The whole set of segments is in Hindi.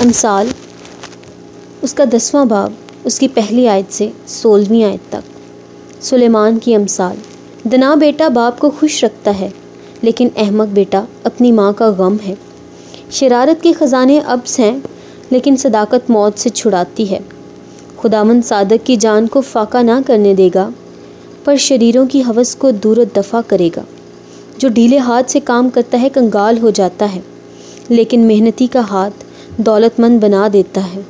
अमसाल, उसका दसवां बाब उसकी पहली आयत से सोलहवीं आयत तक। सुलेमान की अमसाल, दना बेटा बाप को खुश रखता है, लेकिन अहमक बेटा अपनी माँ का गम है। शरारत के ख़जाने अब्स हैं, लेकिन सदाकत मौत से छुड़ाती है। खुदामंद सादक की जान को फाका ना करने देगा, पर शरीरों की हवस को दूर दफ़ा करेगा। जो ढीले हाथ से काम करता है, कंगाल हो जाता है, लेकिन मेहनती का हाथ दौलतमंद बना देता है।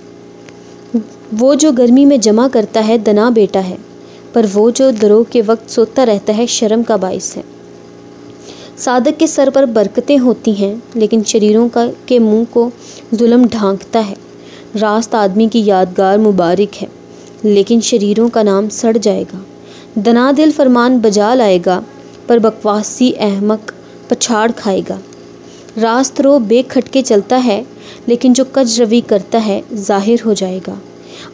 वो जो गर्मी में जमा करता है, दना बेटा है, पर वो जो दरों के वक्त सोता रहता है, शर्म का बायस है। सादक के सर पर बरकतें होती हैं, लेकिन शरीरों का, के मुँह को जुल्म ढांकता है। रास्त आदमी की यादगार मुबारक है, लेकिन शरीरों का नाम सड़ जाएगा। दना दिल फरमान बजा लाएगा, पर बकवासी अहमक पछाड़ खाएगा। रास्त रो बेखटके चलता है लेकिन जो कज रवि करता है, ज़ाहिर हो जाएगा।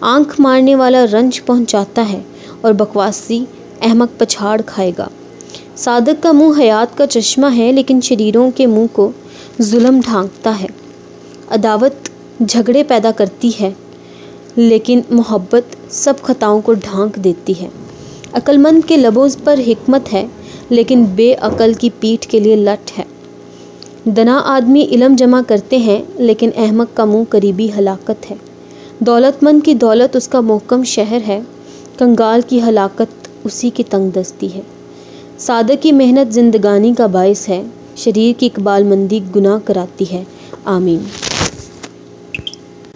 आँख मारने वाला रंज पहुंचाता है और बकवासी अहमक पछाड़ खाएगा। सादक का मुँह हयात का चश्मा है, लेकिन शरीरों के मुँह को जुल्म ढांकता है। अदावत झगड़े पैदा करती है, लेकिन मोहब्बत सब खताओं को ढांक देती है। अक्लमंद के लबों पर हिकमत है, लेकिन बेअकल की पीठ के लिए लट है। दना आदमी इलम जमा करते हैं, लेकिन अहमक का मुँह करीबी हलाकत है। दौलतमंद की दौलत उसका मोहकम शहर है, कंगाल की हलाकत उसी की तंग दस्ती है। सादक की मेहनत जिंदगानी का बायस है, शरीर की इकबालमंदी गुनाह कराती है। आमीन।